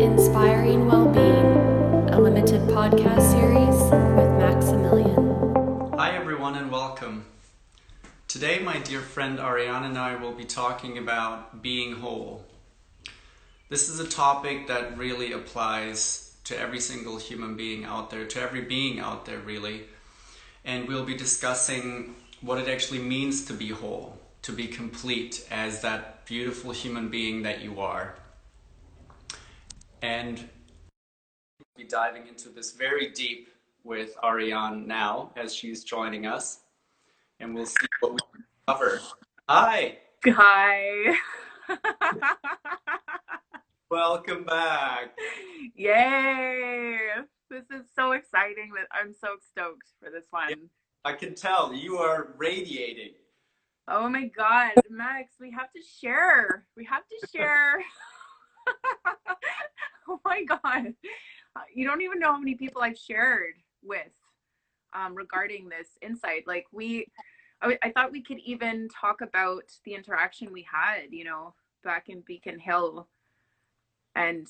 Inspiring Wellbeing, a limited podcast series with Maximilian. Hi, everyone, and welcome. Today, my dear friend Ariane and I will be talking about being whole. This is a topic that really applies to every single human being out there, to every being out there, really. And we'll be discussing what it actually means to be whole, to be complete as that beautiful human being that you are. And we'll be diving into this very deep with Ariane now as she's joining us. And we'll see what we can cover. Hi, Hi. welcome back. Yay. This is so exciting that I'm so stoked for this one. I can tell you are radiating. Oh my god, Max, we have to share. We have to share. oh my god. You don't even know how many people I've shared with um, regarding this insight. Like we I, I thought we could even talk about the interaction we had, you know, back in Beacon Hill. And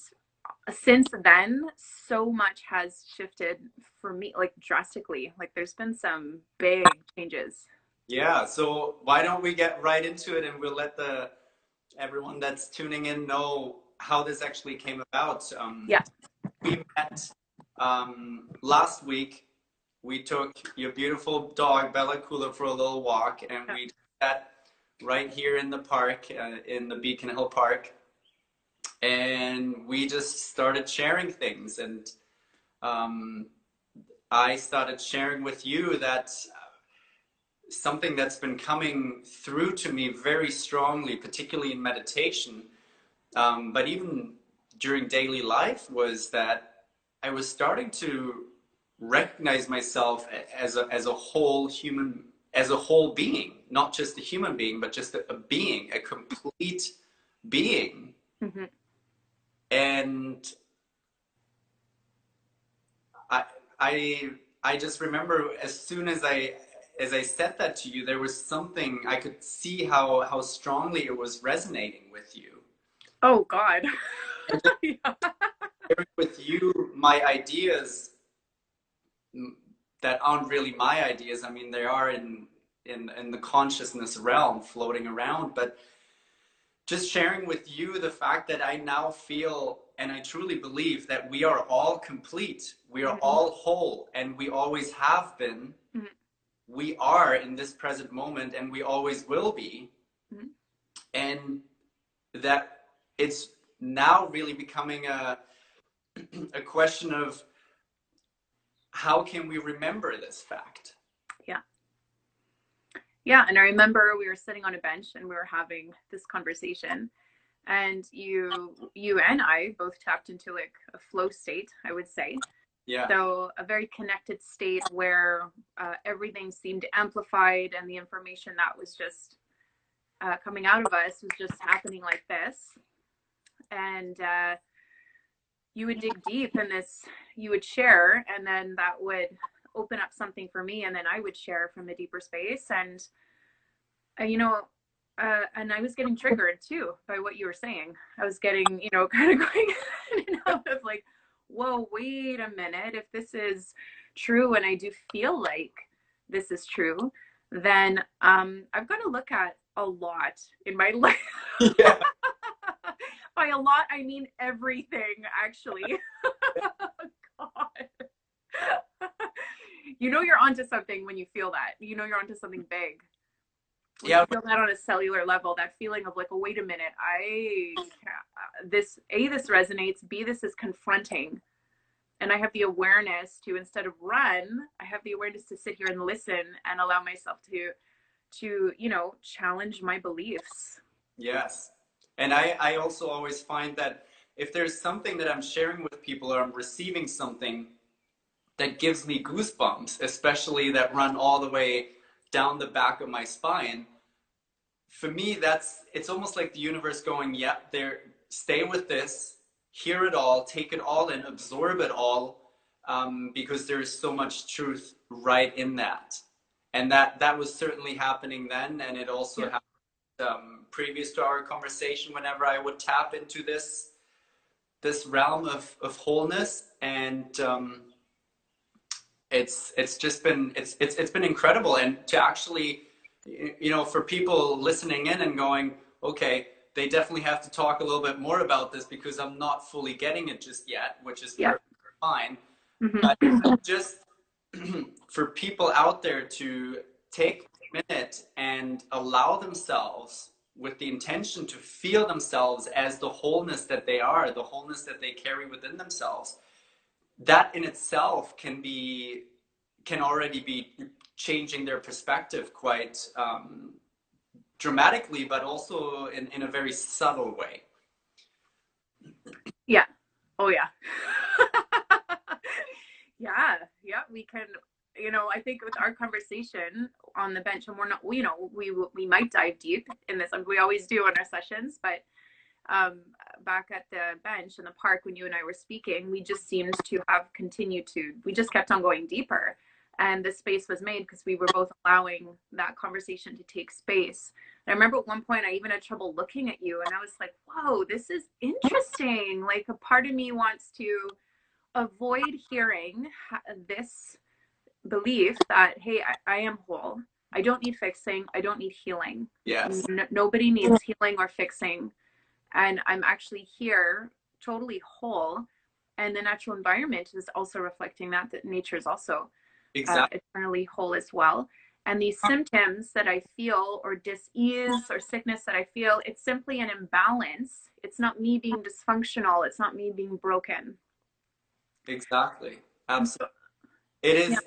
since then, so much has shifted for me, like drastically. Like there's been some big changes. Yeah, so why don't we get right into it and we'll let the everyone that's tuning in know how this actually came about. Um, Yeah. We met um, last week. We took your beautiful dog Bella Kula for a little walk, and we did that right here in the park, uh, in the Beacon Hill Park. And we just started sharing things, and um, I started sharing with you that something that's been coming through to me very strongly, particularly in meditation, um, but even during daily life, was that I was starting to recognize myself as a, as a whole human, as a whole being, not just a human being, but just a, a being, a complete being. Mhm. And I, I, I just remember as soon as I as I said that to you, there was something I could see how how strongly it was resonating with you. Oh God. yeah. Sharing with you my ideas that aren't really my ideas. I mean, they are in in in the consciousness realm, floating around. But just sharing with you the fact that I now feel and I truly believe that we are all complete. We are Mhm. all whole, and we always have been. Mhm. We are in this present moment, and we always will be. Mhm. And that it's now really becoming a a question of how can we remember this fact? Yeah, Yeah, and I remember we were sitting on a bench and we were having this conversation, and you, you and I both tapped into like a flow state, I would say. Yeah. So a very connected state where uh, everything seemed amplified, and the information that was just uh, coming out of us was just happening like this. And uh, you would dig deep in this, you would share, and then that would open up something for me, and then I would share from a deeper space. And uh, you know, uh, and I was getting triggered too by what you were saying. I was getting, you know, kind of going in and out of like, whoa, wait a minute. If this is true, and I do feel like this is true, then um, I've got to look at a lot in my life. yeah. By a lot, I mean everything, actually. God. you know you're onto something when you feel that. You know you're onto something big. When Yeah. You feel that on a cellular level. That feeling of like, oh, wait a minute. I uh, this a this resonates. B this is confronting, and I have the awareness to instead of run, I have the awareness to sit here and listen and allow myself to to you know challenge my beliefs. Yes. And I, I also always find that if there's something that I'm sharing with people or I'm receiving something that gives me goosebumps, especially that run all the way down the back of my spine, for me, that's it's almost like the universe going, yep, there, stay with this, hear it all, take it all in, absorb it all, um, because there's so much truth right in that. And that that was certainly happening then, and it also Yeah. happened um, previous to our conversation, whenever I would tap into this this realm of, of wholeness and um, it's it's just been it's, it's it's been incredible and to actually you know for people listening in and going okay they definitely have to talk a little bit more about this because i'm not fully getting it just yet which is Yeah. fine Mhm. but just for people out there to take minute and allow themselves with the intention to feel themselves as the wholeness that they are, the wholeness that they carry within themselves, that in itself can be can already be changing their perspective quite um, dramatically, but also in, in a very subtle way. Yeah. Oh yeah. yeah, yeah, we can you know, I think with our conversation on the bench and we're not you know, we we might dive deep in this we always do in our sessions, but um back at the bench in the park when you and I were speaking, we just seemed to have continued to we just kept on going deeper. And the space was made because we were both allowing that conversation to take space. And I remember at one point I even had trouble looking at you and I was like, whoa, this is interesting. Like a part of me wants to avoid hearing this belief that, hey, I, I am whole. I don't need fixing. I don't need healing. Yes. N- nobody needs healing or fixing. And I'm actually here totally whole. And the natural environment is also reflecting that, that nature is also uh, Exactly. eternally whole as well. And these symptoms that I feel, or dis-ease or sickness that I feel, it's simply an imbalance. It's not me being dysfunctional. It's not me being broken. Exactly. Absolutely. It is. Yeah.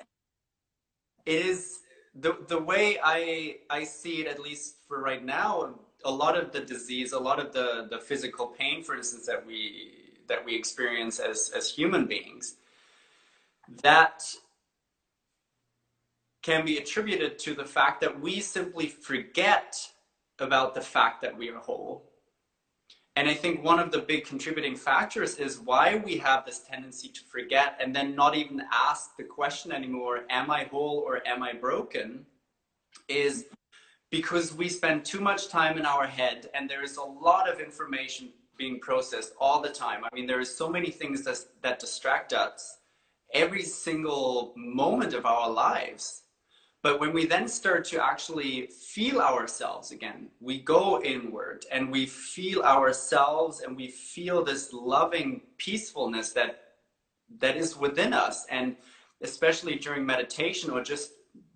It is the the way I I see it, at least for right now. A lot of the disease, a lot of the the physical pain, for instance, that we that we experience as as human beings, that can be attributed to the fact that we simply forget about the fact that we are whole. And I think one of the big contributing factors is why we have this tendency to forget and then not even ask the question anymore, am I whole or am I broken? Is because we spend too much time in our head and there is a lot of information being processed all the time. I mean, there is so many things that, that distract us every single moment of our lives. But when we then start to actually feel ourselves again, we go inward and we feel ourselves and we feel this loving peacefulness that that is within us. And especially during meditation or just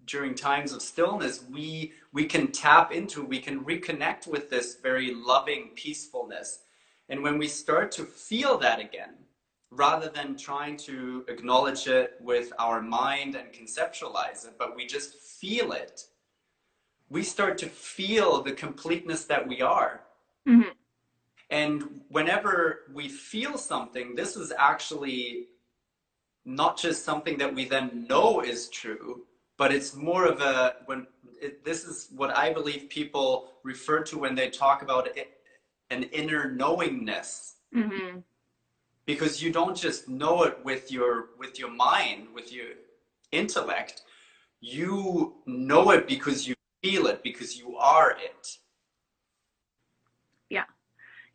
during times of stillness, we we can tap into, we can reconnect with this very loving peacefulness. And when we start to feel that again, rather than trying to acknowledge it with our mind and conceptualize it, but we just feel it, we start to feel the completeness that we are. Mhm. And whenever we feel something, this is actually not just something that we then know is true, but it's more of a when it, this is what I believe people refer to when they talk about it, an inner knowingness Mhm. Because you don't just know it with your with your mind with your intellect you know it because you feel it because you are it Yeah.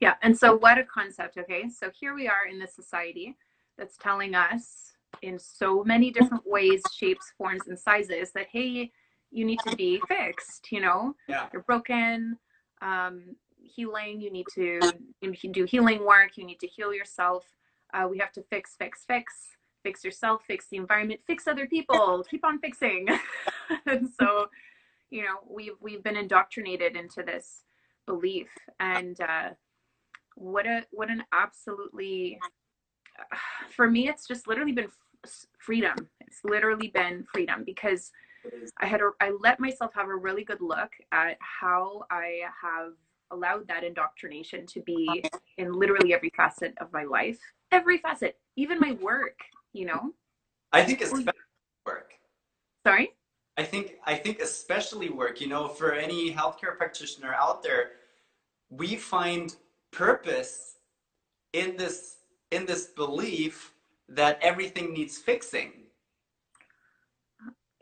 Yeah. And so, what a concept. Okay. So, here we are in this society that's telling us in so many different ways, shapes, forms, and sizes that, hey, you need to be fixed. You know, yeah you're broken. Um, healing, you need to you do healing work, you need to heal yourself. Uh, we have to fix, fix, fix, fix yourself, fix the environment, fix other people, keep on fixing. and so, you know, we've we've been indoctrinated into this belief. And uh, what a what an absolutely for me it's just literally been f- freedom. It's literally been freedom because i had a, i let myself have a really good look at how i have allowed that indoctrination to be in literally every facet of my life. Every facet. Even my work you know? I think especially work. Sorry? I think i think especially work. You know for any healthcare practitioner out there we find purpose in this in this belief that everything needs fixing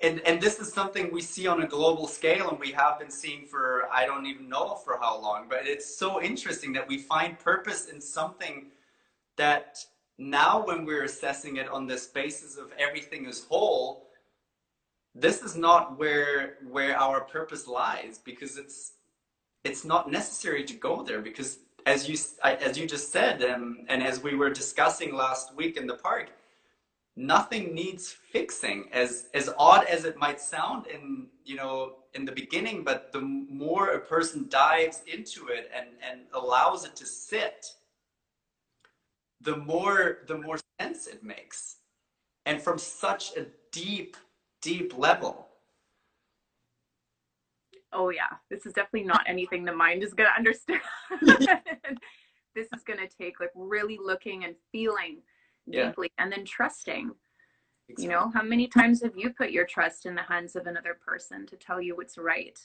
and and this is something we see on a global scale and we have been seeing for i don't even know for how long but it's so interesting that we find purpose in something that now when we're assessing it on this basis of everything is whole this is not where where our purpose lies because it's it's not necessary to go there because as you as you just said um, and as we were discussing last week in the park nothing needs fixing as as odd as it might sound in you know in the beginning but the more a person dives into it and and allows it to sit the more the more sense it makes. And from such a deep deep level. Oh yeah. This is definitely not anything the mind is going to understand. This is going to take like really looking and feeling yeah. deeply and then trusting. Exactly. you know how many times have you put your trust in the hands of another person to tell you what's right?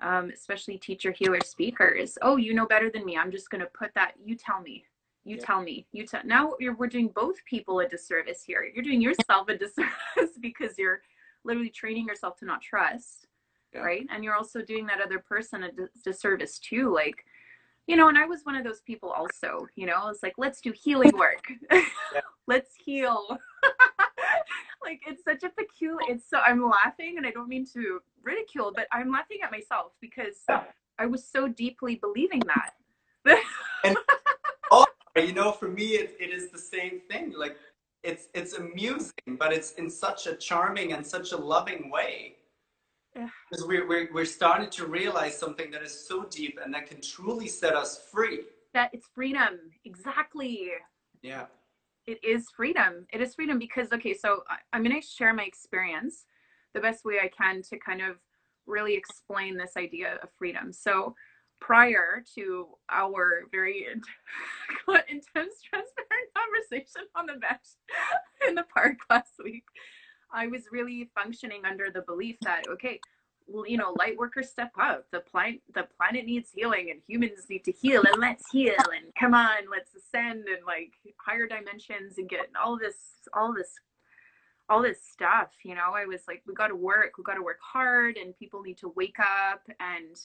Um, especially teacher healer speakers. Oh you know better than me. I'm just going to put that you tell me. You yeah. tell me. You tell now you're, we're doing both people a disservice here. You're doing yourself a disservice because you're literally training yourself to not trust yeah. right? And you're also doing that other person a disservice too. Like you know and i was one of those people also you know it's like let's do healing work yeah. let's heal like it's such a peculiar it's so i'm laughing and i don't mean to ridicule but i'm laughing at myself because yeah. i was so deeply believing that and oh, you know for me it, it is the same thing like it's it's amusing but it's in such a charming and such a loving way because we're, we're, we're starting to realize something that is so deep and that can truly set us free. That it's freedom. Exactly. Yeah. It is freedom. It is freedom because, okay, so I'm going to share my experience the best way I can to kind of really explain this idea of freedom. So, prior to our very intense, transparent conversation on the bench in the park last week, I was really functioning under the belief that okay, you know, light workers step up. The planet the planet needs healing and humans need to heal and let's heal and come on, let's ascend and like higher dimensions and get all this all this all this stuff, you know. I was like, we gotta work, we gotta work hard and people need to wake up and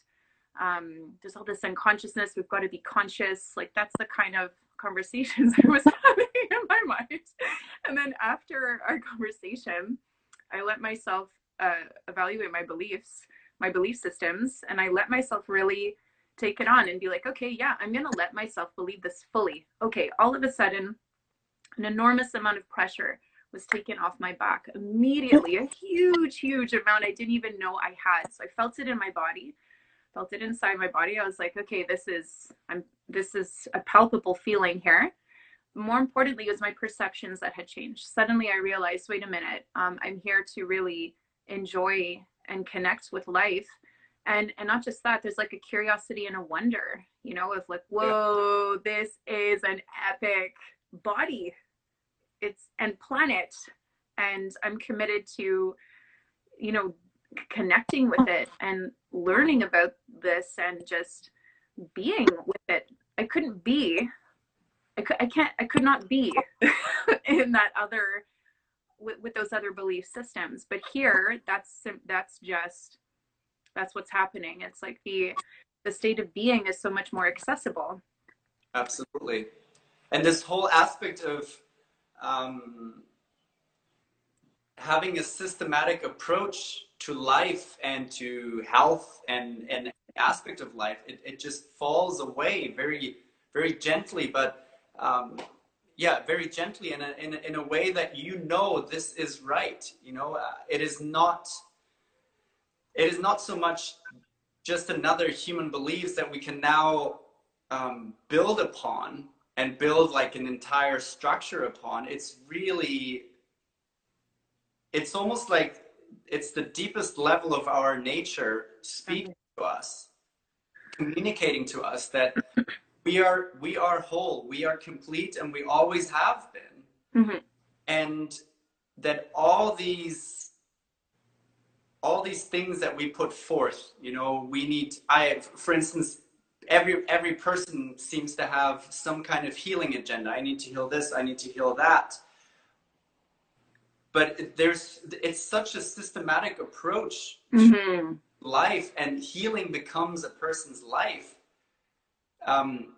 um there's all this unconsciousness, we've got to be conscious. Like that's the kind of conversations I was having in my mind. And then after our conversation, I let myself uh, evaluate my beliefs, my belief systems, and I let myself really take it on and be like, okay, yeah, I'm going to let myself believe this fully. Okay, all of a sudden, an enormous amount of pressure was taken off my back immediately, a huge, huge amount I didn't even know I had. So I felt it in my body felt it inside my body. I was like, okay, this is I'm this is a palpable feeling here. More importantly, it was my perceptions that had changed. Suddenly I realized, wait a minute, um, I'm here to really enjoy and connect with life. And and not just that, there's like a curiosity and a wonder, you know, of like, whoa, yeah. this is an epic body. It's and planet. And I'm committed to, you know, connecting with it and learning about this and just being with it. I couldn't be, I, I can't, I could not be in that other, with, with those other belief systems. But here, that's, that's just, that's what's happening. It's like the, the state of being is so much more accessible. Absolutely. And this whole aspect of, um, having a systematic approach to life and to health and and aspect of life it, it just falls away very very gently but um, yeah very gently in a, in, a, in a way that you know this is right you know? Uh, it is not it is not so much just another human beliefs that we can now um, build upon and build like an entire structure upon. It's really it's almost like it's the deepest level of our nature speaking to us communicating to us that we are we are whole we are complete and we always have been. Mm-hmm. and that all these all these things that we put forth you know we need i for instance every every person seems to have some kind of healing agenda. I need to heal this i need to heal that but there's it's such a systematic approach mm-hmm. life and healing becomes a person's life um,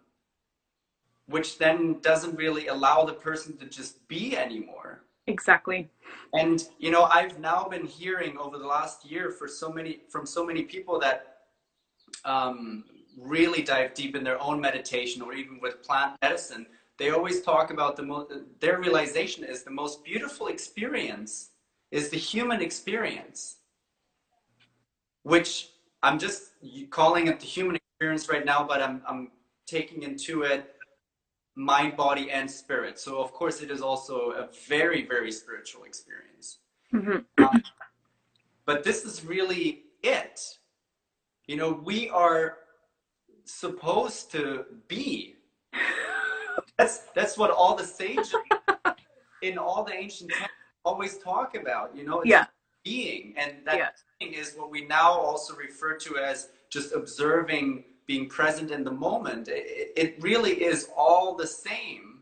which then doesn't really allow the person to just be anymore. Exactly. And you know, I've now been hearing over the last year for so many from so many people that um, really dive deep in their own meditation or even with plant medicine. They always talk about the most. Their realization is the most beautiful experience is the human experience, which I'm just calling it the human experience right now, but I'm I'm taking into it mind, body, and spirit. So, of course, it is also a very, very spiritual experience. Mm-hmm. Um, but this is really it. You know, we are supposed to be. That's that's what all the sages in all the ancient always talk about. You know, it's yeah. being, and that yeah. being is what we now also refer to as just observing being present in the moment. It, it really is all the same.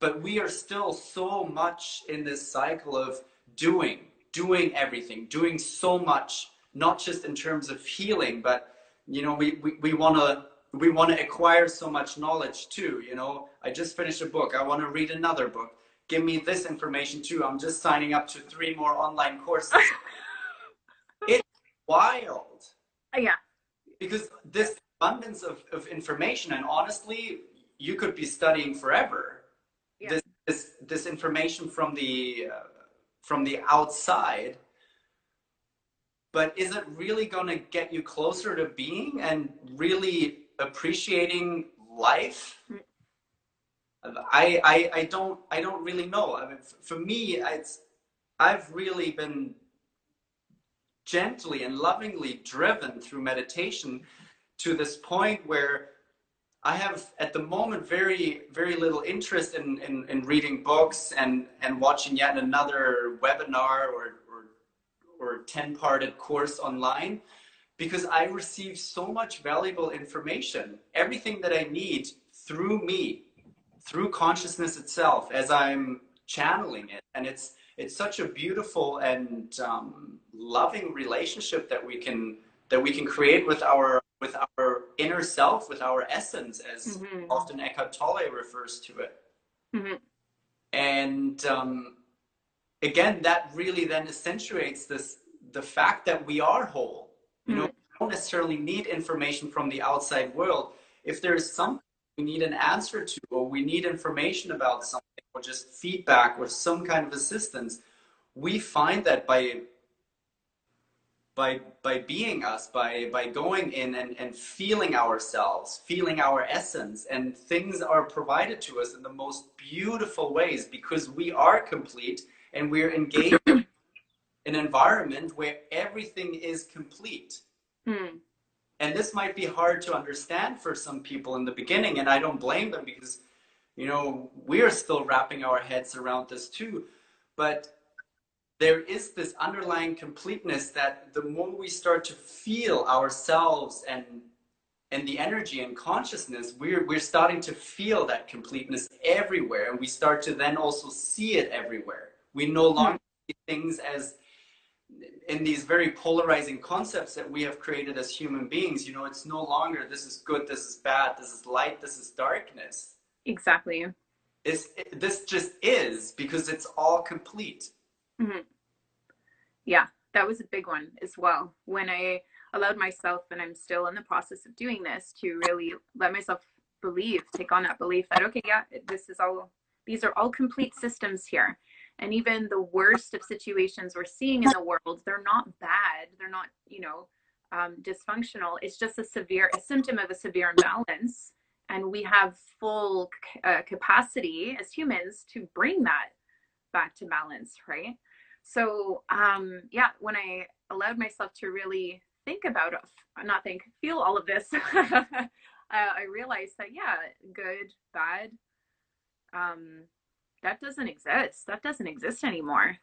But we are still so much in this cycle of doing, doing everything, doing so much, not just in terms of healing, but you know, we, we, we want to we want to acquire so much knowledge too. You know, I just finished a book. I want to read another book. Give me this information too. I'm just signing up to three more online courses. it's wild. Yeah because this abundance of, of information and honestly you could be studying forever yeah. this, this this information from the uh, from the outside but is it really going to get you closer to being and really appreciating life? Mm. I, I i don't i don't really know. I mean for me it's i've really been gently and lovingly driven through meditation to this point where I have at the moment very very little interest in, in, in reading books and, and watching yet another webinar or, or, or 10 parted course online because I receive so much valuable information, everything that I need through me, through consciousness itself as I'm channeling it. And it's it's such a beautiful and um, loving relationship that we can that we can create with our with our inner self, with our essence, as mm-hmm. often Eckhart Tolle refers to it. Mm-hmm. And um, again, that really then accentuates this the fact that we are whole. You know, necessarily need information from the outside world. If there's something we need an answer to, or we need information about something, or just feedback or some kind of assistance, we find that by by by being us by by going in and, and feeling ourselves feeling our essence and things are provided to us in the most beautiful ways because we are complete and we're engaged in an environment where everything is complete hmm. and this might be hard to understand for some people in the beginning and i don't blame them because you know we're still wrapping our heads around this too but there is this underlying completeness that the more we start to feel ourselves and and the energy and consciousness we're we're starting to feel that completeness everywhere and we start to then also see it everywhere we no hmm. longer see things as in these very polarizing concepts that we have created as human beings you know it's no longer this is good this is bad this is light this is darkness exactly it's, this just is because it's all complete Mm-hmm. Yeah, that was a big one as well. When I allowed myself, and I'm still in the process of doing this, to really let myself believe, take on that belief that, okay, yeah, this is all, these are all complete systems here. And even the worst of situations we're seeing in the world, they're not bad. They're not, you know, um, dysfunctional. It's just a severe, a symptom of a severe imbalance. And we have full uh, capacity as humans to bring that back to balance, right? So, um, yeah, when I allowed myself to really think about, not think, feel all of this, uh, I realized that, yeah, good, bad, um, that doesn't exist. That doesn't exist anymore.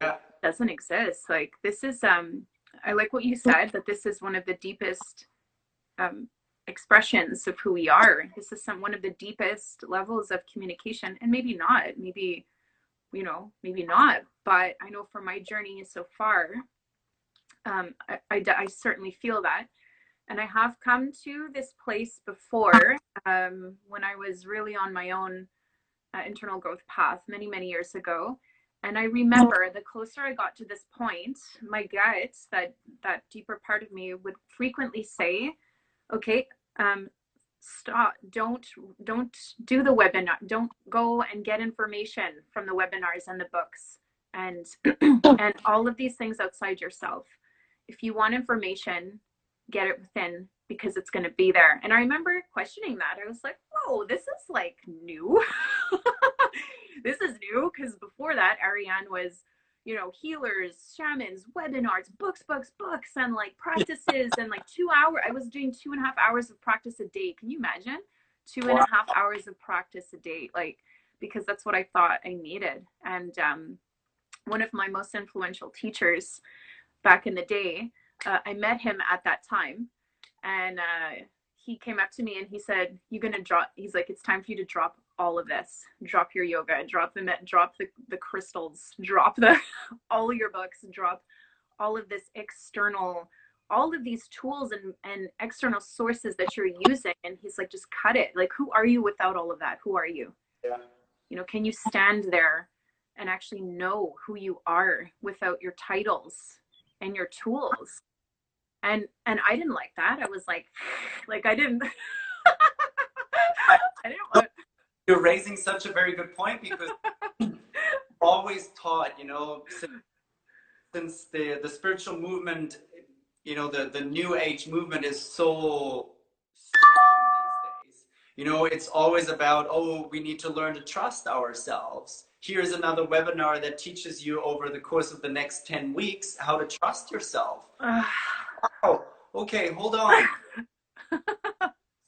Yeah. Doesn't exist. Like this is, um, I like what you said that this is one of the deepest um, expressions of who we are. This is some one of the deepest levels of communication, and maybe not. Maybe you know, maybe not. But I know for my journey so far, um, I, I, I certainly feel that. And I have come to this place before um, when I was really on my own uh, internal growth path many, many years ago. And I remember the closer I got to this point, my gut, that that deeper part of me, would frequently say, "Okay, um, stop don't don't do the webinar don't go and get information from the webinars and the books and and all of these things outside yourself. If you want information get it within because it's going to be there. And i remember questioning that. I was like whoa this is like new this is new because before that ariane was you know, healers, shamans, webinars, books, books, books, and like practices and like two hour. I was doing two and a half hours of practice a day. Can you imagine? Two and a half hours of practice a day, like because that's what I thought I needed. And um, one of my most influential teachers back in the day, uh, I met him at that time, and uh, he came up to me and he said, "You're gonna drop." He's like, "It's time for you to drop all of this. Drop your yoga drop the met. drop the, the crystals drop the all your books drop all of this external all of these tools and, and external sources that you're using. And he's like just cut it. Like who are you without all of that? Who are you? Yeah. You know can you stand there and actually know who you are without your titles and your tools and and i didn't like that i was like like i didn't I didn't want you're raising such a very good point because always taught, you know, since, since, the, the spiritual movement, you know, the, the new age movement is so strong these days. You know, it's always about, oh, we need to learn to trust ourselves. Here's another webinar that teaches you over the course of the next 10 weeks how to trust yourself. oh, okay, hold on.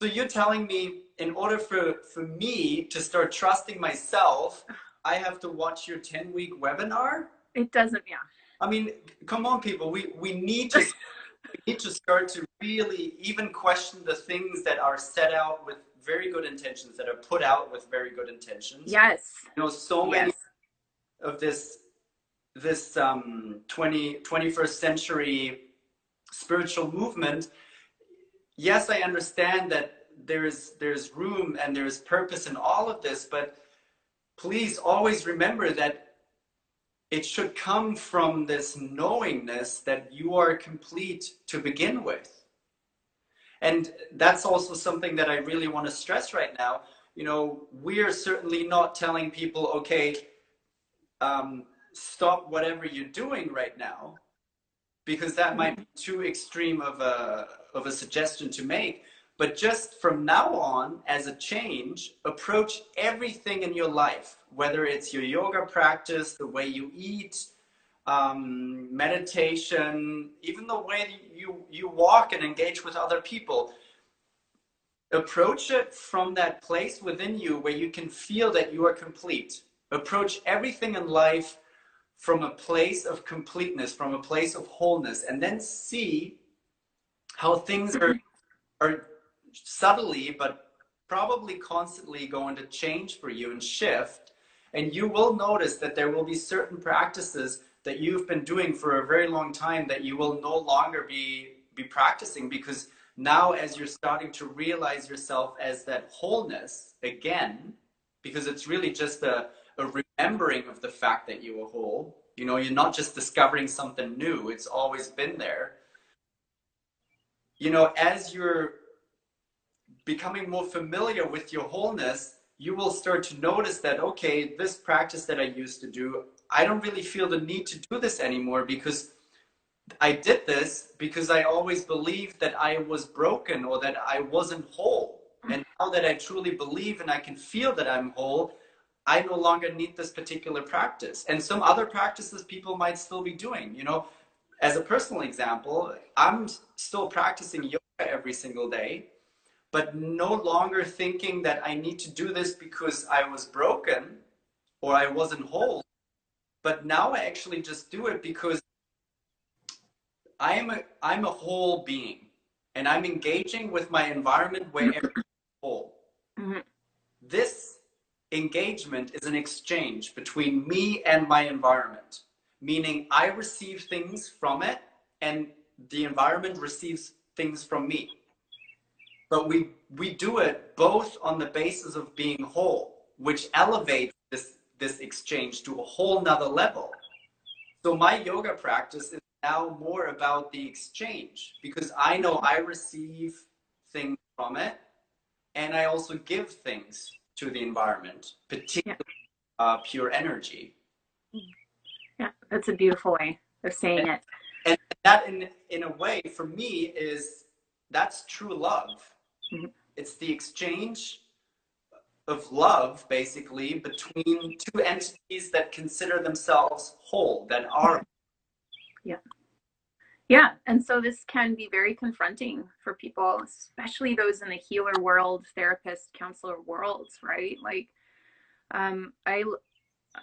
so you're telling me in order for, for me to start trusting myself, I have to watch your 10 week webinar? It doesn't, yeah. I mean, come on, people. We, we need to we need to start to really even question the things that are set out with very good intentions, that are put out with very good intentions. Yes. You know, so many yes. of this this um 20 21st century spiritual movement. Yes, I understand that there's there's room and there's purpose in all of this but please always remember that it should come from this knowingness that you are complete to begin with and that's also something that i really want to stress right now you know we're certainly not telling people okay um, stop whatever you're doing right now because that might be too extreme of a of a suggestion to make but just from now on, as a change, approach everything in your life, whether it's your yoga practice, the way you eat, um, meditation, even the way you, you walk and engage with other people. Approach it from that place within you where you can feel that you are complete. Approach everything in life from a place of completeness, from a place of wholeness, and then see how things are, are subtly, but probably constantly going to change for you and shift. And you will notice that there will be certain practices that you've been doing for a very long time that you will no longer be, be practicing because now as you're starting to realize yourself as that wholeness again, because it's really just a, remembering of the fact that you are whole. You know, you're not just discovering something new, it's always been there. You know, as you're becoming more familiar with your wholeness, you will start to notice that, okay, this practice that I used to do, I don't really feel the need to do this anymore because I did this because I always believed that I was broken or that I wasn't whole. And now that I truly believe and I can feel that I'm whole, I no longer need this particular practice. And some other practices people might still be doing. You know, as a personal example, I'm still practicing yoga every single day but no longer thinking that I need to do this because I was broken or I wasn't whole. But now I actually just do it because I am a I'm a whole being and I'm engaging with my environment where everything whole. Mm-hmm. This engagement is an exchange between me and my environment, meaning I receive things from it and the environment receives things from me. But we we do it both on the basis of being whole, which elevates this this exchange to a whole nother level. So my yoga practice is now more about the exchange because I know I receive things from it and I also give things to the environment, particularly yeah. uh, pure energy. Yeah, that's a beautiful way of saying and, it. And that, in in a way, for me, is that's true love. Mm-hmm. It's the exchange of love, basically, between two entities that consider themselves whole, that are. Yeah. Yeah. And so this can be very confronting for people, especially those in the healer world, therapist, counselor worlds, right? Like, um, I,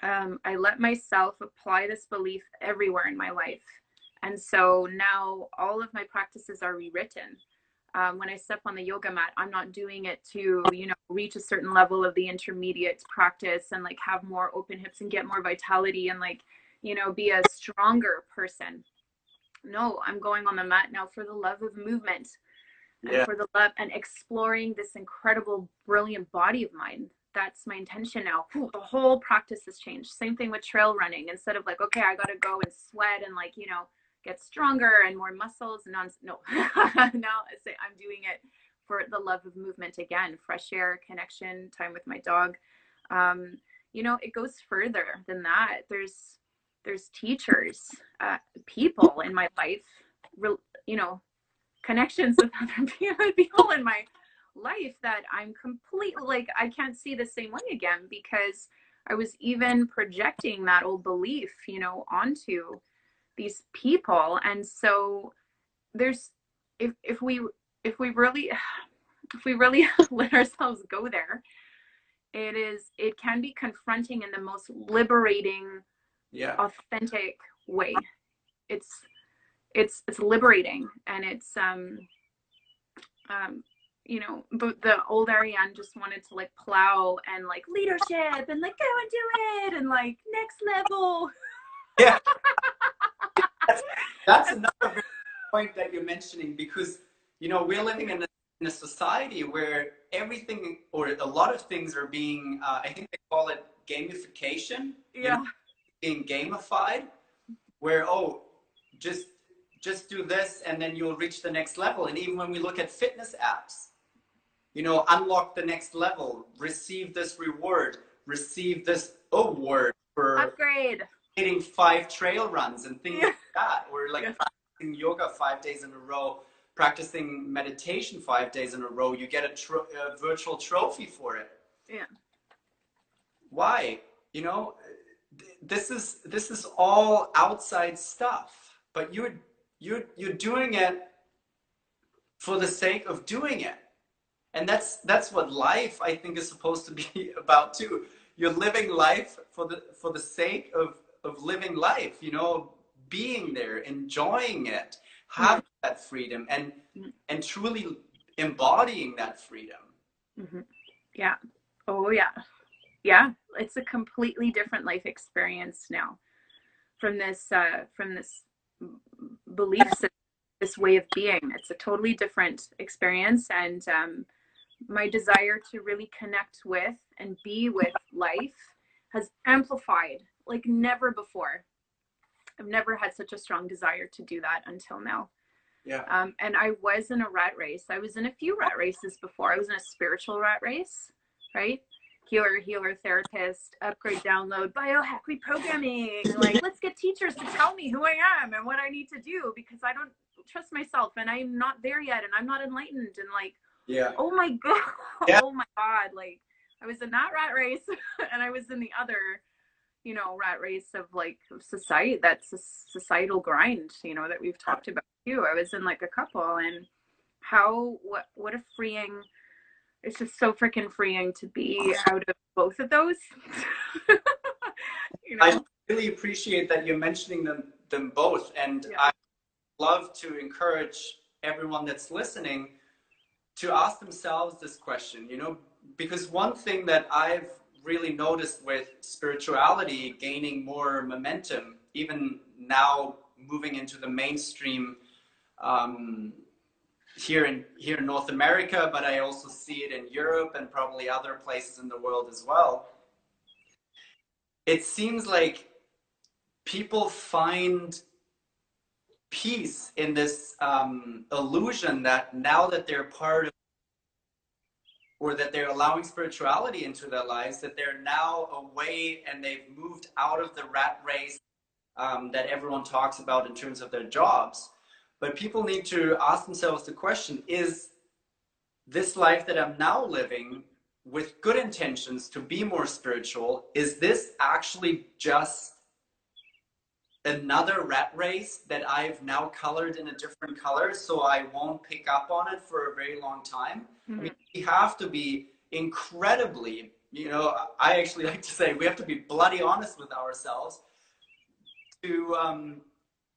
um, I let myself apply this belief everywhere in my life. And so now all of my practices are rewritten. Um, when I step on the yoga mat, I'm not doing it to, you know, reach a certain level of the intermediate practice and like have more open hips and get more vitality and like, you know, be a stronger person no i'm going on the mat now for the love of movement yeah. and for the love and exploring this incredible brilliant body of mine. That's my intention now. The whole practice has changed. Same thing with trail running. Instead of like okay i gotta go and sweat and like you know get stronger and more muscles and on no now i say i'm doing it for the love of movement again. Fresh air connection time with my dog. Um, you know it goes further than that. There's there's teachers, uh, people in my life, you know, connections with other people in my life that I'm completely like I can't see the same way again because I was even projecting that old belief, you know, onto these people. And so there's if if we if we really if we really let ourselves go there, it is it can be confronting in the most liberating yeah. authentic way. It's it's it's liberating and it's um um you know the, the old Ariane just wanted to like plow and like leadership and like go and do it and like next level. Yeah. that's, that's another point that you're mentioning because you know we're living in a, in a society where everything or a lot of things are being uh, I think they call it gamification. Yeah. You know, being gamified where oh just just do this and then you'll reach the next level. And even when we look at fitness apps you know unlock the next level receive this reward receive this award for upgrade. hitting five trail runs and things yeah. like that. Or like yeah. practicing yoga five days in a row practicing meditation five days in a row you get a, tro- a virtual trophy for it. Yeah. Why? You know this is this is all outside stuff but you're you're you're doing it for the sake of doing it and that's that's what life i think is supposed to be about too you're living life for the for the sake of of living life you know being there enjoying it having mm-hmm. that freedom and mm-hmm. and truly embodying that freedom mm-hmm. yeah oh yeah yeah it's a completely different life experience now from this uh, from this belief system, this way of being. It's a totally different experience and um, my desire to really connect with and be with life has amplified like never before. I've never had such a strong desire to do that until now. Yeah. Um, and i was in a rat race. I was in a few rat races before. I was in a spiritual rat race right healer, healer, therapist, upgrade, download, biohack, reprogramming. Like, let's get teachers to tell me who I am and what I need to do because I don't trust myself and I'm not there yet and I'm not enlightened. And like, yeah. Oh my God. Yeah. Oh my God. Like, I was in that rat race and I was in the other, you know, rat race of like society, that's a societal grind, you know, that we've talked about too. I was in like a couple and how, what, what a freeing, it's just so freaking freeing to be out of both of those. you know? I really appreciate that you're mentioning them them both, and yeah. I love to encourage everyone that's listening to ask themselves this question. You know, because one thing that I've really noticed with spirituality gaining more momentum, even now moving into the mainstream um, here in here in North America, but I also see it in Europe and probably other places in the world as well. It seems like people find peace in this um, illusion that now that they're part of or that they're allowing spirituality into their lives, that they're now away and they've moved out of the rat race um, that everyone talks about in terms of their jobs. But people need to ask themselves the question is this life that I'm now living with good intentions to be more spiritual, is this actually just another rat race that I've now colored in a different color so I won't pick up on it for a very long time? Mm-hmm. I mean, we have to be incredibly, you know, I actually like to say we have to be bloody honest with ourselves to um,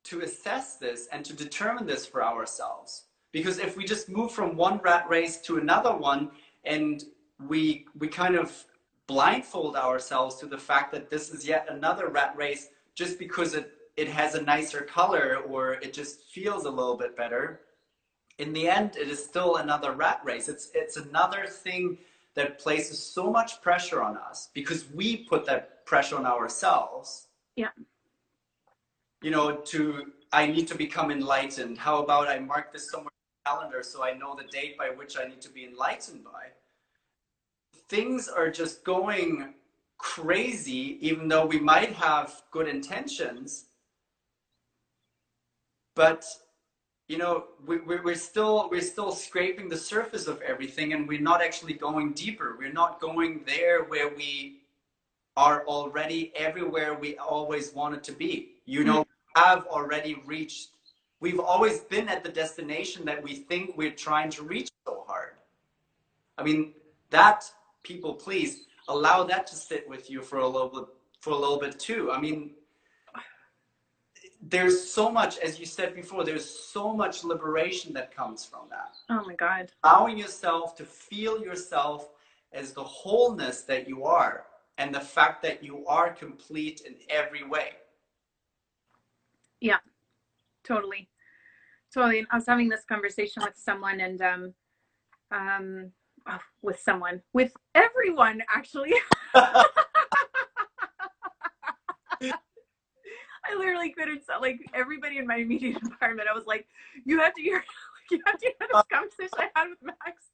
to assess this and to determine this for ourselves. Because if we just move from one rat race to another one and we we kind of blindfold ourselves to the fact that this is yet another rat race just because it it has a nicer color or it just feels a little bit better in the end it is still another rat race. It's it's another thing that places so much pressure on us because we put that pressure on ourselves. Yeah you know, to I need to become enlightened. How about I mark this somewhere in the calendar so I know the date by which I need to be enlightened by? Things are just going crazy, even though we might have good intentions. But you know, we, we're still we're still scraping the surface of everything, and we're not actually going deeper. We're not going there where we are already everywhere we always wanted to be. You know, have already reached, we've always been at the destination that we think we're trying to reach so hard. I mean, that people, please allow that to sit with you for a little bit, for a little bit too. I mean, there's so much, as you said before, there's so much liberation that comes from that. Oh my God. Allowing yourself to feel yourself as the wholeness that you are and the fact that you are complete in every way. Yeah, totally. Totally. I was having this conversation with someone and um um oh, with someone, with everyone actually. I literally couldn't like everybody in my immediate environment. I was like, you have to hear you have to hear this conversation I had with Max.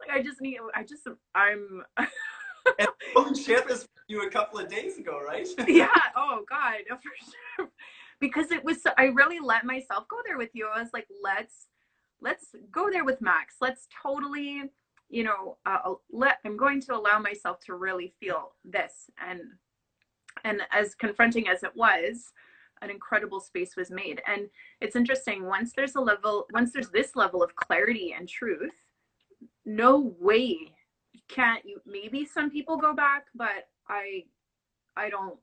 Like I just need I just I'm and shared this with you a couple of days ago, right? yeah. Oh God, for sure because it was i really let myself go there with you. I was like let's let's go there with max. Let's totally you know uh, let i'm going to allow myself to really feel this and and as confronting as it was an incredible space was made. And it's interesting once there's a level once there's this level of clarity and truth no way can't you maybe some people go back but i i don't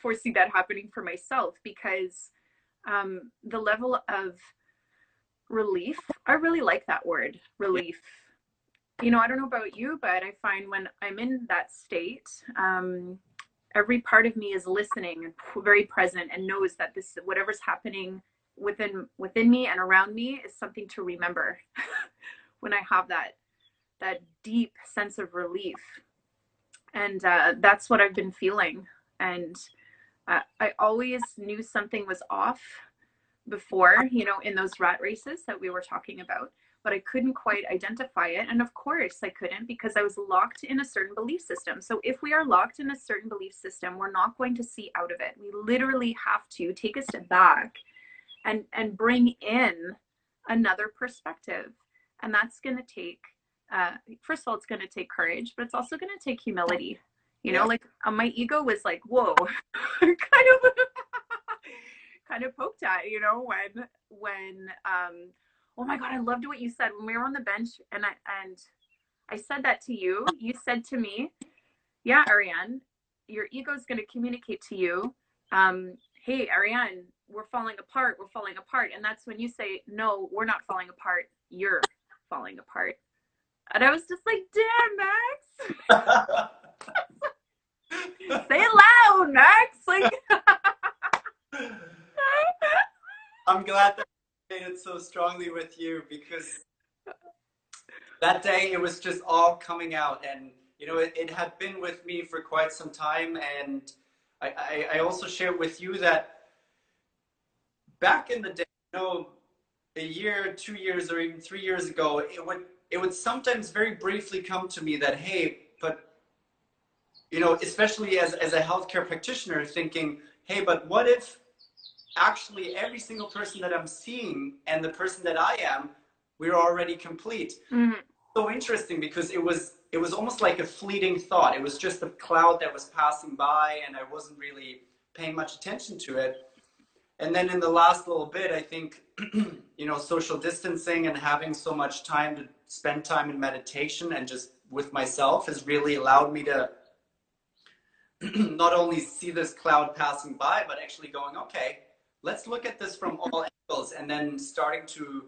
foresee that happening for myself because um, the level of relief, I really like that word, relief. You know, I don't know about you, but I find when I'm in that state, um, every part of me is listening and very present and knows that this whatever's happening within within me and around me is something to remember when I have that that deep sense of relief. And uh, that's what I've been feeling and uh, I always knew something was off before, you know, in those rat races that we were talking about, but I couldn't quite identify it. And of course, I couldn't because I was locked in a certain belief system. So if we are locked in a certain belief system, we're not going to see out of it. We literally have to take a step back and and bring in another perspective, and that's going to take. Uh, first of all, it's going to take courage, but it's also going to take humility you know like uh, my ego was like whoa. Kind of kind of poked at you know when when um oh my god i loved what you said. When we were on the bench and i and i said that to you you said to me yeah ariane your ego is going to communicate to you um hey ariane we're falling apart we're falling apart. And that's when you say no we're not falling apart you're falling apart. And i was just like damn max Say it loud, Max. Like I'm glad that it it so strongly with you because that day it was just all coming out and you know it, it had been with me for quite some time and I, I, I also shared with you that back in the day you know a year two years or even three years ago it would it would sometimes very briefly come to me that hey you know especially as, as a healthcare practitioner thinking hey but what if actually every single person that i'm seeing and the person that i am we're already complete? Mhm. so interesting because it was it was almost like a fleeting thought. It was just a cloud that was passing by and i wasn't really paying much attention to it. And then in the last little bit i think you know social distancing and having so much time to spend time in meditation and just with myself has really allowed me to not only see this cloud passing by but actually going okay let's look at this from all angles and then starting to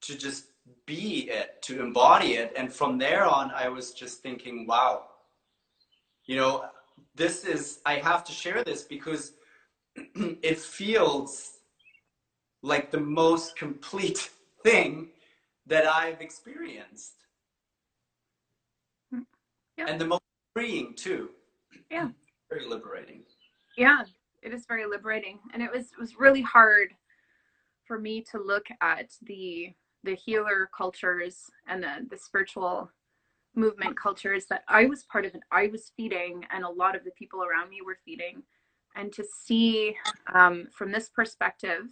to just be it to embody it and from there on i was just thinking wow you know this is i have to share this because it feels like the most complete thing that I've experienced. Hmm. Yeah. And the most freeing too. Yeah. Very liberating. yeah it is very liberating and it was it was really hard for me to look at the the healer cultures and the the spiritual movement cultures that i was part of and i was feeding and a lot of the people around me were feeding and to see um, from this perspective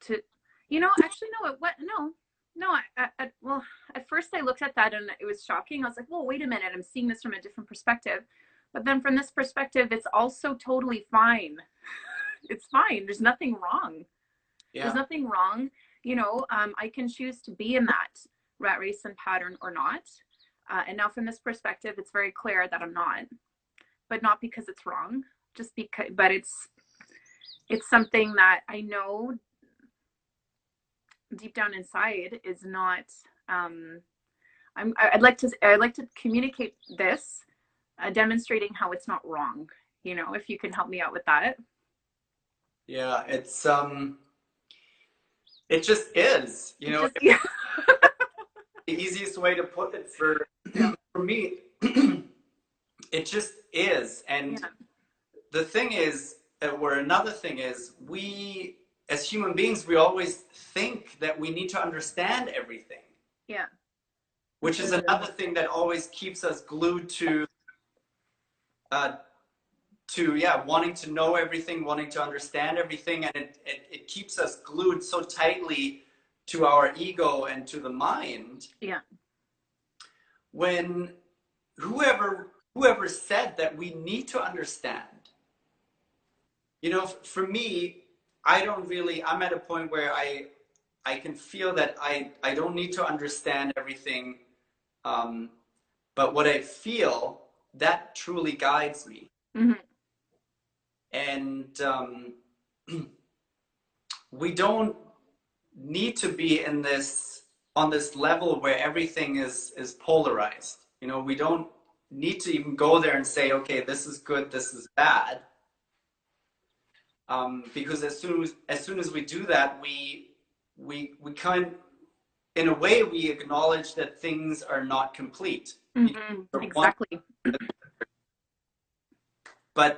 to you know actually no it what no no I, I, well at first i looked at that and it was shocking i was like well wait a minute i'm seeing this from a different perspective but then from this perspective, it's also totally fine. It's fine. There's nothing wrong. Yeah. There's nothing wrong. You know, um, I can choose to be in that rat race and pattern or not. Uh, and now from this perspective, it's very clear that I'm not, but not because it's wrong, just because, but it's, it's something that I know deep down inside is not, um, I'm, I'd like to, I'd like to communicate this uh, demonstrating how it's not wrong you know if you can help me out with that Yeah. It's um it just is, you know, Just- yeah. the easiest way to put it for for me it just is. And Yeah. the thing is, uh, or another thing is, we as human beings, we always think that we need to understand everything, yeah which is another thing that always keeps us glued to, uh, to yeah, wanting to know everything, wanting to understand everything, and it, it, it keeps us glued so tightly to our ego and to the mind. Yeah. When whoever whoever said that we need to understand you know for me i don't really i'm at a point where i i can feel that i i don't need to understand everything um but what i feel that truly guides me. Mhm. and um we don't need to be in this on this level where everything is is polarized. You know we don't need to even go there and say okay this is good this is bad um, because as soon as as soon as we do that we we we kind in a way we acknowledge that things are not complete. Mhm. Exactly. But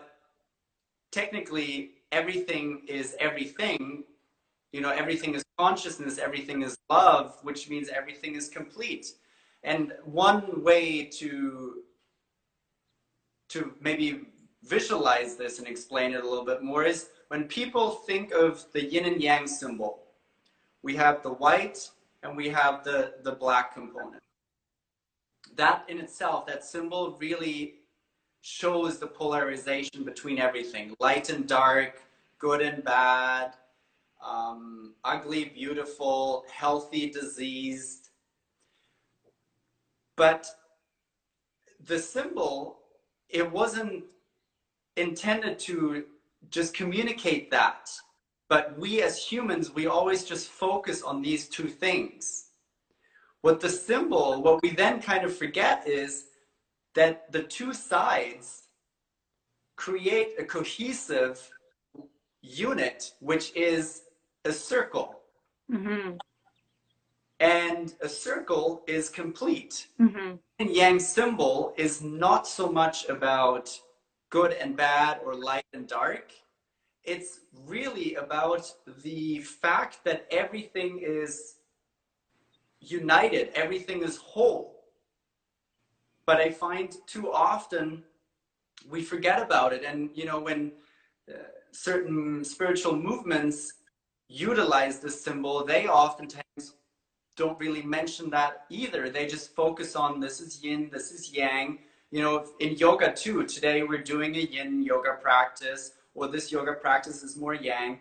technically everything is everything. You know everything is consciousness everything is love which means everything is complete. And one way to to maybe visualize this and explain it a little bit more is when people think of the yin and yang symbol we have the white and we have the the black component that in itself that symbol really shows the polarization between everything light and dark, good and bad, um, ugly, beautiful, healthy, diseased. But the symbol, it wasn't intended to just communicate that. But we as humans, we always just focus on these two things. What the symbol, what we then kind of forget is that the two sides create a cohesive unit, which is a circle. Mm-hmm. And a circle is complete. Mm-hmm. And yang symbol is not so much about good and bad or light and dark. It's really about the fact that everything is united, everything is whole. But I find too often we forget about it. And, you know, when uh, certain spiritual movements utilize this symbol, they oftentimes don't really mention that either. They just focus on this is yin, this is yang. You know, in yoga too, today we're doing a yin yoga practice, or this yoga practice is more yang.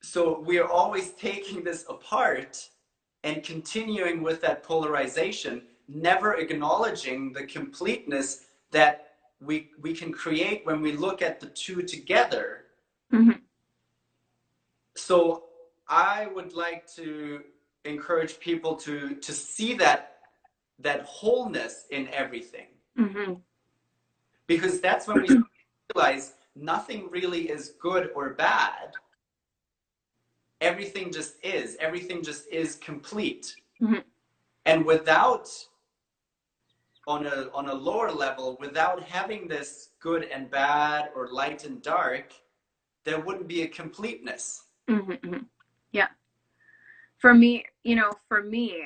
So we are always taking this apart and continuing with that polarization, never acknowledging the completeness that we, we can create when we look at the two together. Mm-hmm. So I would like to encourage people to to see that that wholeness in everything Mm-hmm. because that's when we realize nothing really is good or bad everything just is everything just is complete Mhm. and without on a on a lower level without having this good and bad or light and dark there wouldn't be a completeness Mm-hmm. mm-hmm. Yeah. For me, you know, for me,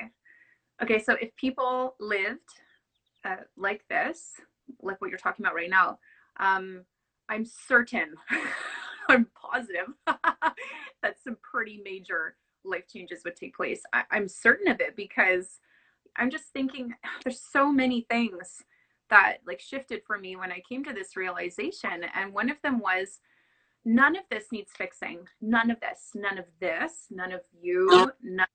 okay, so if people lived uh, like this, like what you're talking about right now, um, I'm certain, I'm positive that some pretty major life changes would take place. I- I'm certain of it because I'm just thinking there's so many things that like shifted for me when I came to this realization. And one of them was none of this needs fixing. None of this, none of this, none of you, none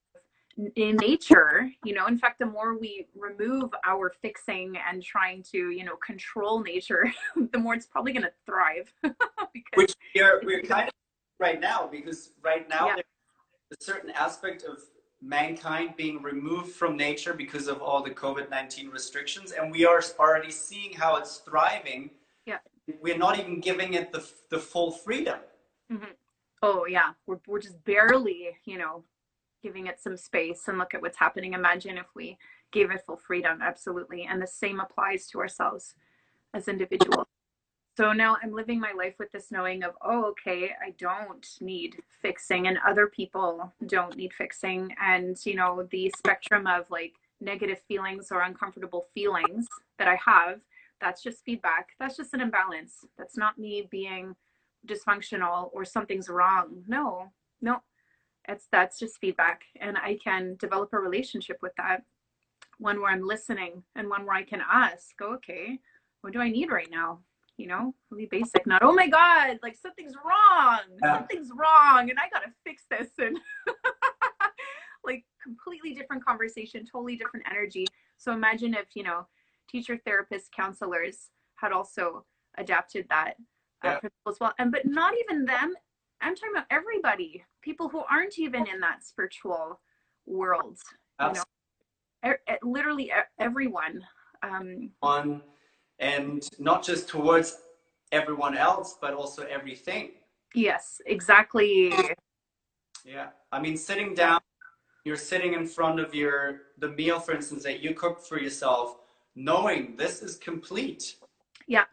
in nature, you know, in fact, the more we remove our fixing and trying to, you know, control nature, the more it's probably going to thrive. because which we are we're kind of right now because right now Yeah. there's a certain aspect of mankind being removed from nature because of all the covid-19 restrictions and we are already seeing how it's thriving Yeah. we're not even giving it the, the full freedom mm-hmm. oh yeah, we're we're just barely, you know, giving it some space and look at what's happening. Imagine if we gave it full freedom, absolutely. And the same applies to ourselves as individuals. So now I'm living my life with this knowing of, oh, okay, I don't need fixing and other people don't need fixing. And, you know, the spectrum of like negative feelings or uncomfortable feelings that I have, that's just feedback. That's just an imbalance. That's not me being dysfunctional or something's wrong. No, no, it's that's just feedback. And I can develop a relationship with that. One where I'm listening and one where I can ask, okay, what do I need right now? You know, really basic, not, oh my God, like something's wrong. Yeah. Something's wrong and I gotta fix this. And like completely different conversation, totally different energy. So imagine if, you know, teacher, therapists, counselors had also adapted that uh, Yeah. principle as well. And but not even them. I'm talking about everybody, people who aren't even in that spiritual world. You know, e- e- literally everyone. Um, on and not just towards everyone else but also everything yes, exactly. Yeah, I mean, sitting down, you're sitting in front of your the meal, for instance, that you cook for yourself, knowing this is complete. Yeah.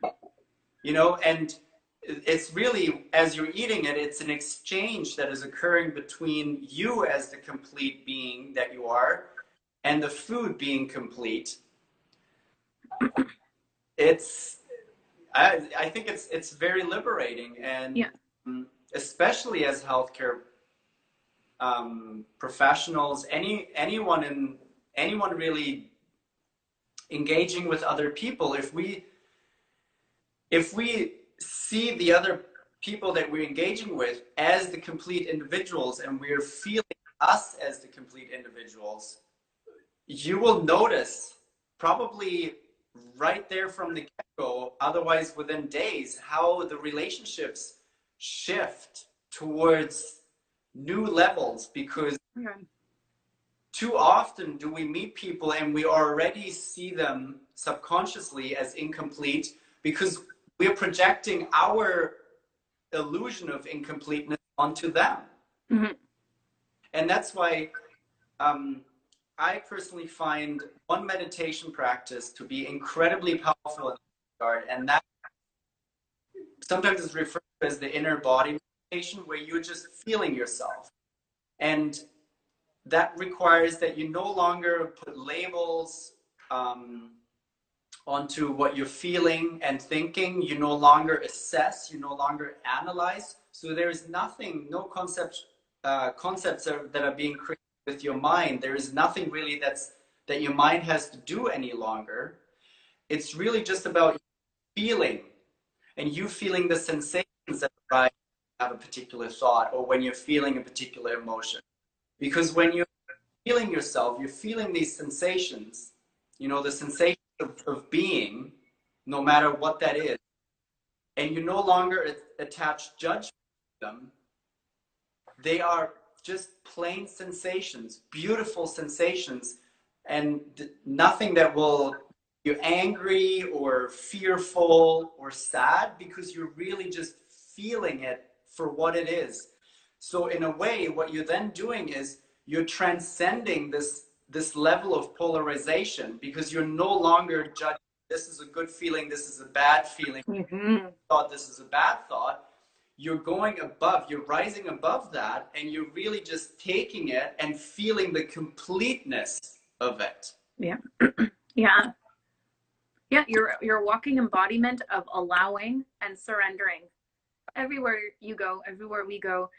You know, and it's really as you're eating it, it's an exchange that is occurring between you as the complete being that you are, and the food being complete. It's, I, I think it's it's very liberating, and Yeah. especially as healthcare um, professionals, any anyone in anyone really engaging with other people, if we if we see the other people that we're engaging with as the complete individuals and we're feeling us as the complete individuals, you will notice probably right there from the get-go, otherwise within days, how the relationships shift towards new levels because Okay. too often do we meet people and we already see them subconsciously as incomplete because we're projecting our illusion of incompleteness onto them. Mhm. And that's why um, I personally find one meditation practice to be incredibly powerful in that regard, and that sometimes is referred to as the inner body meditation, where you're just feeling yourself. And that requires that you no longer put labels um, onto what you're feeling and thinking. You no longer assess, you no longer analyze. So there is nothing, no concept, uh, concepts are, that are being created with your mind. There is nothing really that's that your mind has to do any longer. It's really just about feeling and you feeling the sensations that arise have a particular thought or when you're feeling a particular emotion. Because when you're feeling yourself, you're feeling these sensations, you know, the sensation of, of being, no matter what that is, and you no longer attach judgment to them, they are just plain sensations, beautiful sensations, and nothing that will you angry or fearful or sad because you're really just feeling it for what it is. So in a way, what you're then doing is you're transcending this this level of polarization because you're no longer judging this is a good feeling, this is a bad feeling, mm-hmm. thought this is a bad thought. You're going above, you're rising above that, and you're really just taking it and feeling the completeness of it. Yeah. yeah. Yeah, you're you're walking embodiment of allowing and surrendering everywhere you go, everywhere we go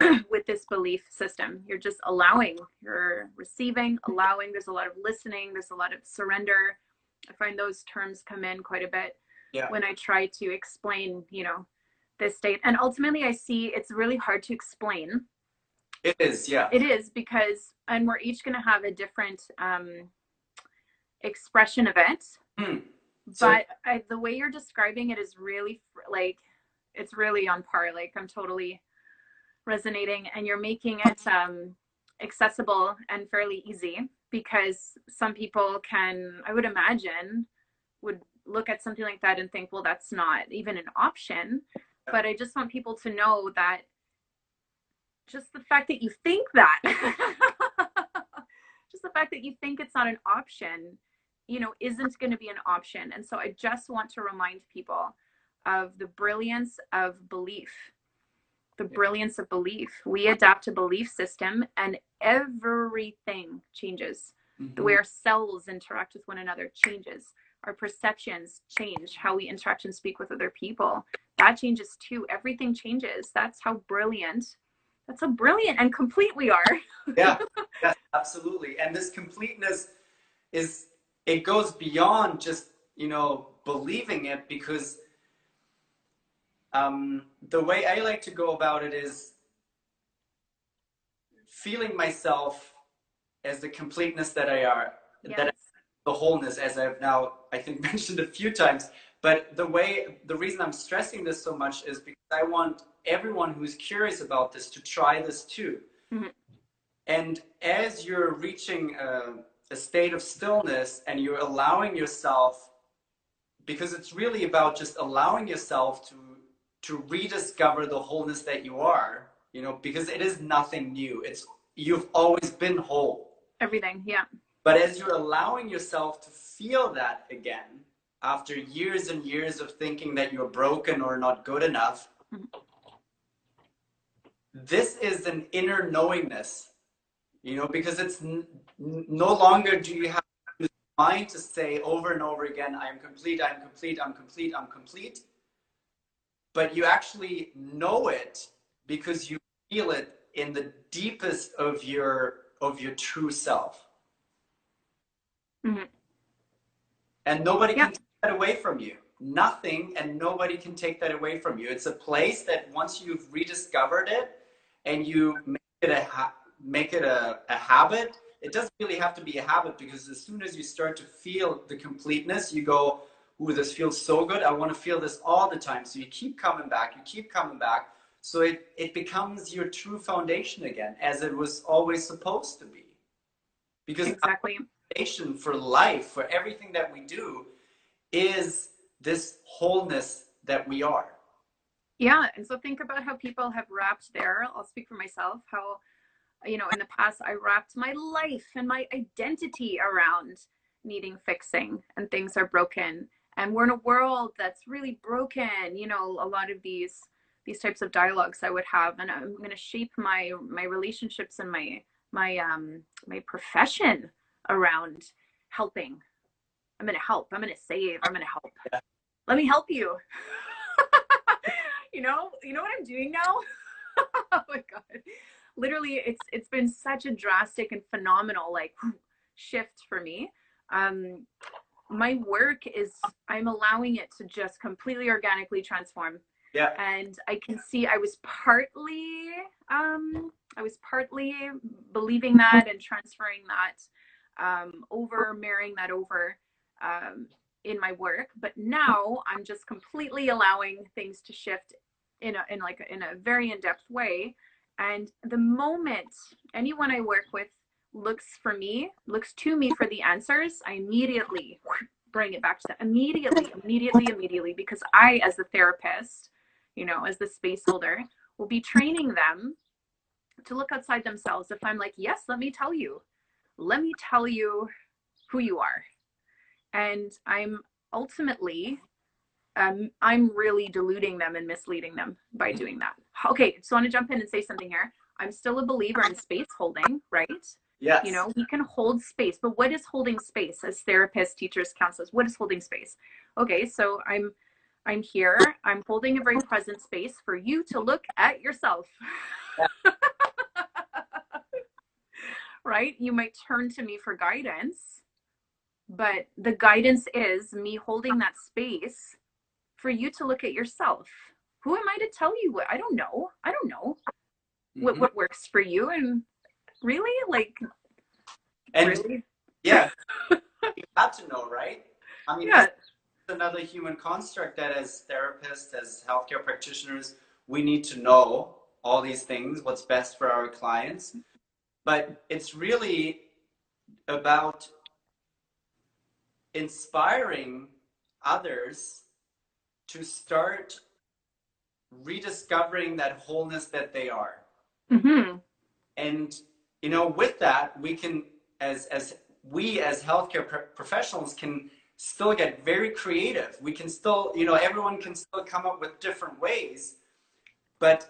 with this belief system. You're just allowing, you're receiving, allowing. There's a lot of listening, there's a lot of surrender. I find those terms come in quite a bit yeah. when I try to explain, you know, this state. And ultimately, I see it's really hard to explain. It is, yeah. It is because, and we're each going to have a different um, expression of it. Mm. So, but I, the way you're describing it is really like it's really on par. Like I'm totally resonating, and you're making it um, accessible and fairly easy because some people can, I would imagine, would look at something like that and think, well, that's not even an option. But I just want people to know that just the fact that you think that, just the fact that you think it's not an option, you know, isn't going to be an option. And so I just want to remind people of the brilliance of belief. The brilliance of belief. We adapt a belief system and everything changes. Mm-hmm. The way our cells interact with one another changes. Our perceptions change. How we interact and speak with other people. That changes too. Everything changes. That's how brilliant. That's how brilliant and complete we are. yeah, yes, absolutely. And this completeness is it goes beyond just, you know, believing it because um, the way I like to go about it is feeling myself as the completeness that I are, yes. that the wholeness, as I've now I think mentioned a few times. But the way, the reason I'm stressing this so much is because I want everyone who's curious about this to try this too. Mm-hmm. And as you're reaching a, a state of stillness and you're allowing yourself, because it's really about just allowing yourself to to rediscover the wholeness that you are you know because it is nothing new. It's you've always been whole. Everything yeah. But as you're allowing yourself to feel that again after years and years of thinking that you're broken or not good enough mm-hmm. this is an inner knowingness you know because it's n- no longer do you have to mind to say over and over again i am complete i'm complete i'm complete i'm complete but you actually know it because you feel it in the deepest of your of your true self. Mm-hmm. and nobody can take that away from you. Nothing and nobody can take that away from you. It's a place that once you've rediscovered it and you make it a ha- make it a, a habit it doesn't really have to be a habit because as soon as you start to feel the completeness you go ooh, this feels so good. I want to feel this all the time. So you keep coming back, you keep coming back. So it, it becomes your true foundation again, as it was always supposed to be. Because exactly. foundation for life, for everything that we do, is this wholeness that we are. Yeah. And so think about how people have wrapped their, I'll speak for myself, how you know, in the past, I wrapped my life and my identity around needing fixing and things are broken. And we're in a world that's really broken. You know, a lot of these these types of dialogues I would have, and I'm going to shape my my relationships and my my um my profession around helping. I'm going to help. I'm going to save. I'm going to help. Yeah. Let me help you. you know, you know what I'm doing now? oh my god. Literally it's it's been such a drastic and phenomenal like shift for me. Um my work is I'm allowing it to just completely organically transform. Yeah. And I can see I was partly um I was partly believing that and transferring that um over marrying that over um in my work but now i'm just completely allowing things to shift in a in like a, in a very in-depth way and the moment anyone i work with looks for me looks to me for the answers i immediately bring it back to them immediately immediately immediately because i as the therapist you know as the space holder will be training them to look outside themselves if i'm like yes let me tell you let me tell you who you are and i'm ultimately um, I'm really deluding them and misleading them by doing that. Okay, so I want to jump in and say something here. I'm still a believer in space holding, right? Yes. You know, we can hold space, but what is holding space as therapists, teachers, counselors? What is holding space? Okay, so I'm I'm here. I'm holding a very present space for you to look at yourself. Yeah. right? You might turn to me for guidance, but the guidance is me holding that space for you to look at yourself. Who am I to tell you what? I don't know. I don't know mm-hmm. what what works for you. And really, like, and really? yeah, you have to know, right? I mean, yeah. another human construct that as therapists, as healthcare practitioners, we need to know all these things, what's best for our clients. But it's really about inspiring others to start rediscovering that wholeness that they are. Mm-hmm. And you know, with that, we can, as as we as healthcare pro- professionals, can still get very creative. We can still, you know, everyone can still come up with different ways, but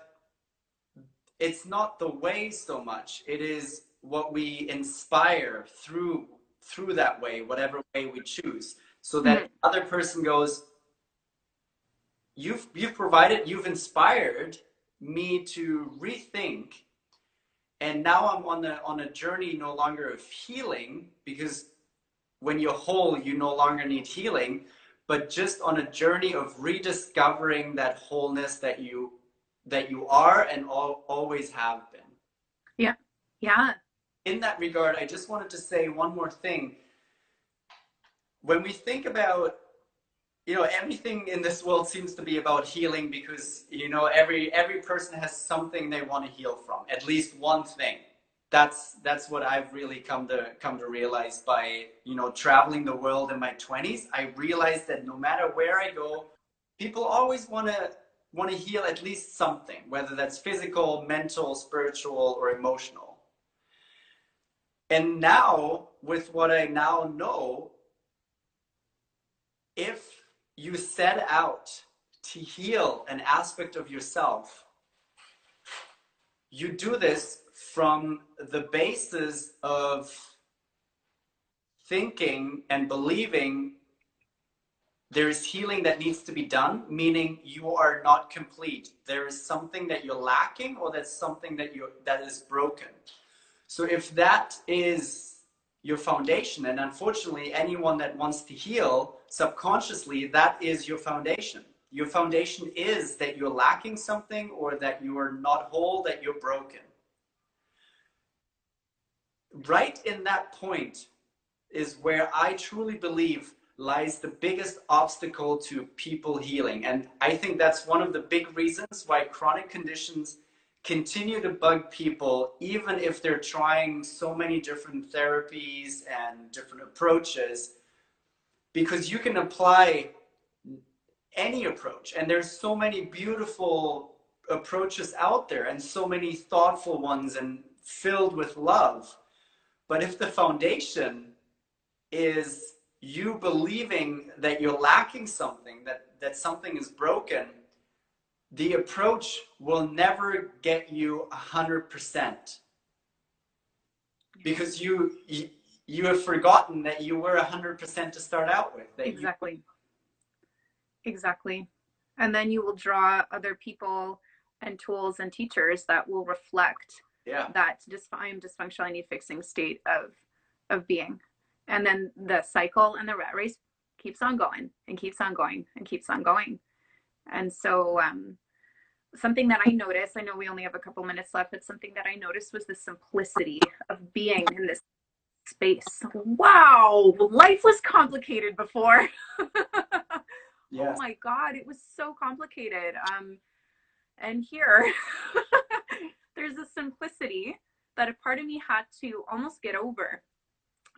it's not the way so much. It is what we inspire through through that way, whatever way we choose, so that mm-hmm. other person goes, you've you've provided you've inspired me to rethink and now i'm on the on a journey no longer of healing because when you're whole you no longer need healing but just on a journey of rediscovering that wholeness that you that you are and all, always have been. Yeah. Yeah. In that regard i just wanted to say one more thing. When we think about you know everything in this world seems to be about healing because you know every every person has something they want to heal from at least one thing. That's that's what i've really come to come to realize by you know traveling the world in my 20s i realized that no matter where i go people always want to want to heal at least something whether that's physical mental spiritual or emotional. And now with what i now know if you set out to heal an aspect of yourself, you do this from the basis of thinking and believing there is healing that needs to be done, meaning you are not complete. There is something that you're lacking or that's something that you that is broken. So if that is your foundation. And unfortunately, anyone that wants to heal subconsciously, that is your foundation. Your foundation is that you're lacking something or that you are not whole, that you're broken. Right in that point is where I truly believe lies the biggest obstacle to people healing. And I think that's one of the big reasons why chronic conditions continue to bug people even if they're trying so many different therapies and different approaches because you can apply any approach and there's so many beautiful approaches out there and so many thoughtful ones and filled with love. But if the foundation is you believing that you're lacking something, that, that something is broken, the approach will never get you 100% because you, you you have forgotten that you were 100% to start out with exactly you... exactly and then you will draw other people and tools and teachers that will reflect yeah. that I'm dysfunctional, I need fixing state of of being. And then the cycle and the rat race keeps on going and keeps on going and keeps on going. And so um, something that I noticed, I know we only have a couple minutes left, but something that I noticed was the simplicity of being in this space. Wow, life was complicated before. yeah. Oh my God, it was so complicated. Um, and here, there's a simplicity that a part of me had to almost get over.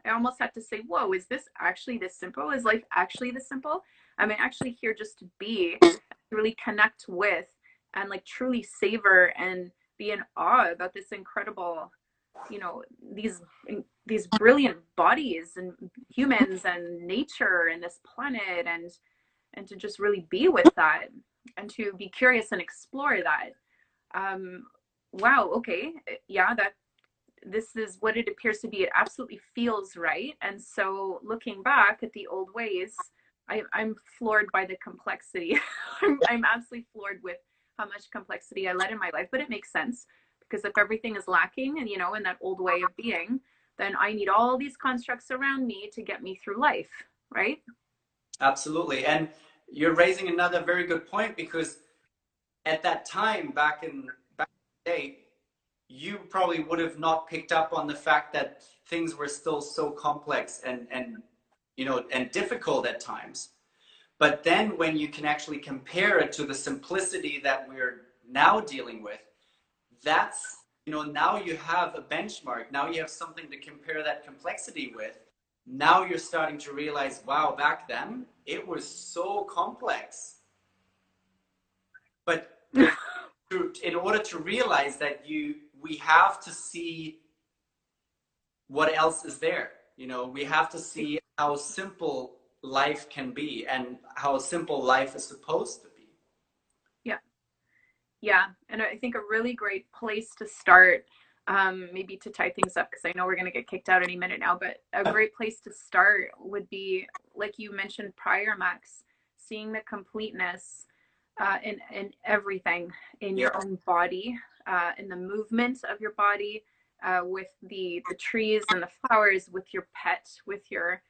I almost had to say, whoa, is this actually this simple? Is life actually this simple? I'm actually here just to be, really connect with, and like truly savor and be in awe about this incredible, you know, these these brilliant bodies and humans and nature and this planet and and to just really be with that and to be curious and explore that. Um wow okay. Yeah that this is what it appears to be. It absolutely feels right. And so looking back at the old ways I, i'm floored by the complexity. I'm, I'm absolutely floored with how much complexity i let in my life but it makes sense. Because if everything is lacking and you know in that old way of being then i need all these constructs around me to get me through life right? Absolutely. And you're raising another very good point because at that time back in back in the day you probably would have not picked up on the fact that things were still so complex and and you know and difficult at times. But then when you can actually compare it to the simplicity that we're now dealing with that's you know now you have a benchmark. Now you have something to compare that complexity with. Now you're starting to realize wow back then it was so complex. But in order to realize that you we have to see what else is there. You know we have to see how simple life can be and how simple life is supposed to be. Yeah. Yeah and i think a really great place to start um, maybe to tie things up because I know we're going to get kicked out any minute now. But a great place to start would be, like you mentioned prior, Max, seeing the completeness uh, in in everything in your own body, uh, in the movement of your body, uh, with the the trees and the flowers, with your pet, with your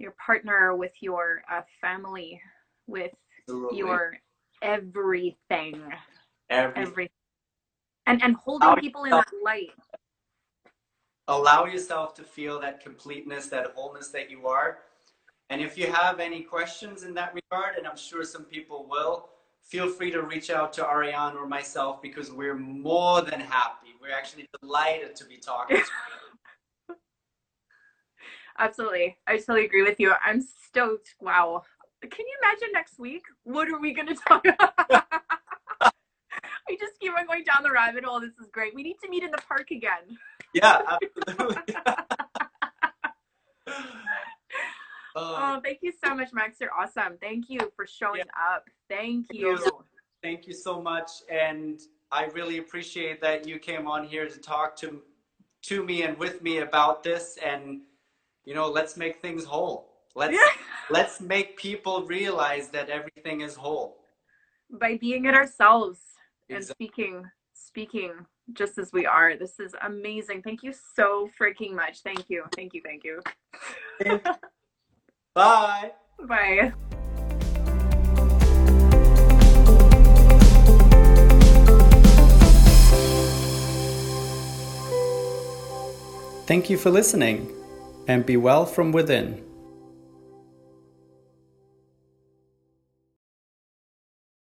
your partner, with your uh, family, with Absolutely. your everything. Everything. everything and and holding allow people in that light allow yourself to feel that completeness that wholeness that you are and if you have any questions in that regard and i'm sure some people will feel free to reach out to ariane or myself because we're more than happy we're actually delighted to be talking to absolutely i totally agree with you i'm stoked wow can you imagine next week what are we going to talk about we just keep on going down the rabbit hole. This is great. We need to meet in the park again. Yeah, absolutely. oh, thank you so much, Max. You're awesome. Thank you for showing yeah. up. Thank you. Thank you so much. And I really appreciate that you came on here to talk to to me and with me about this and you know, let's make things whole. Let's yeah. let's make people realize that everything is whole. By being it ourselves and speaking speaking just as we are. This is amazing. Thank you so freaking much. Thank you. Thank you. Thank you. Bye. Bye. Thank you for listening and be well from within.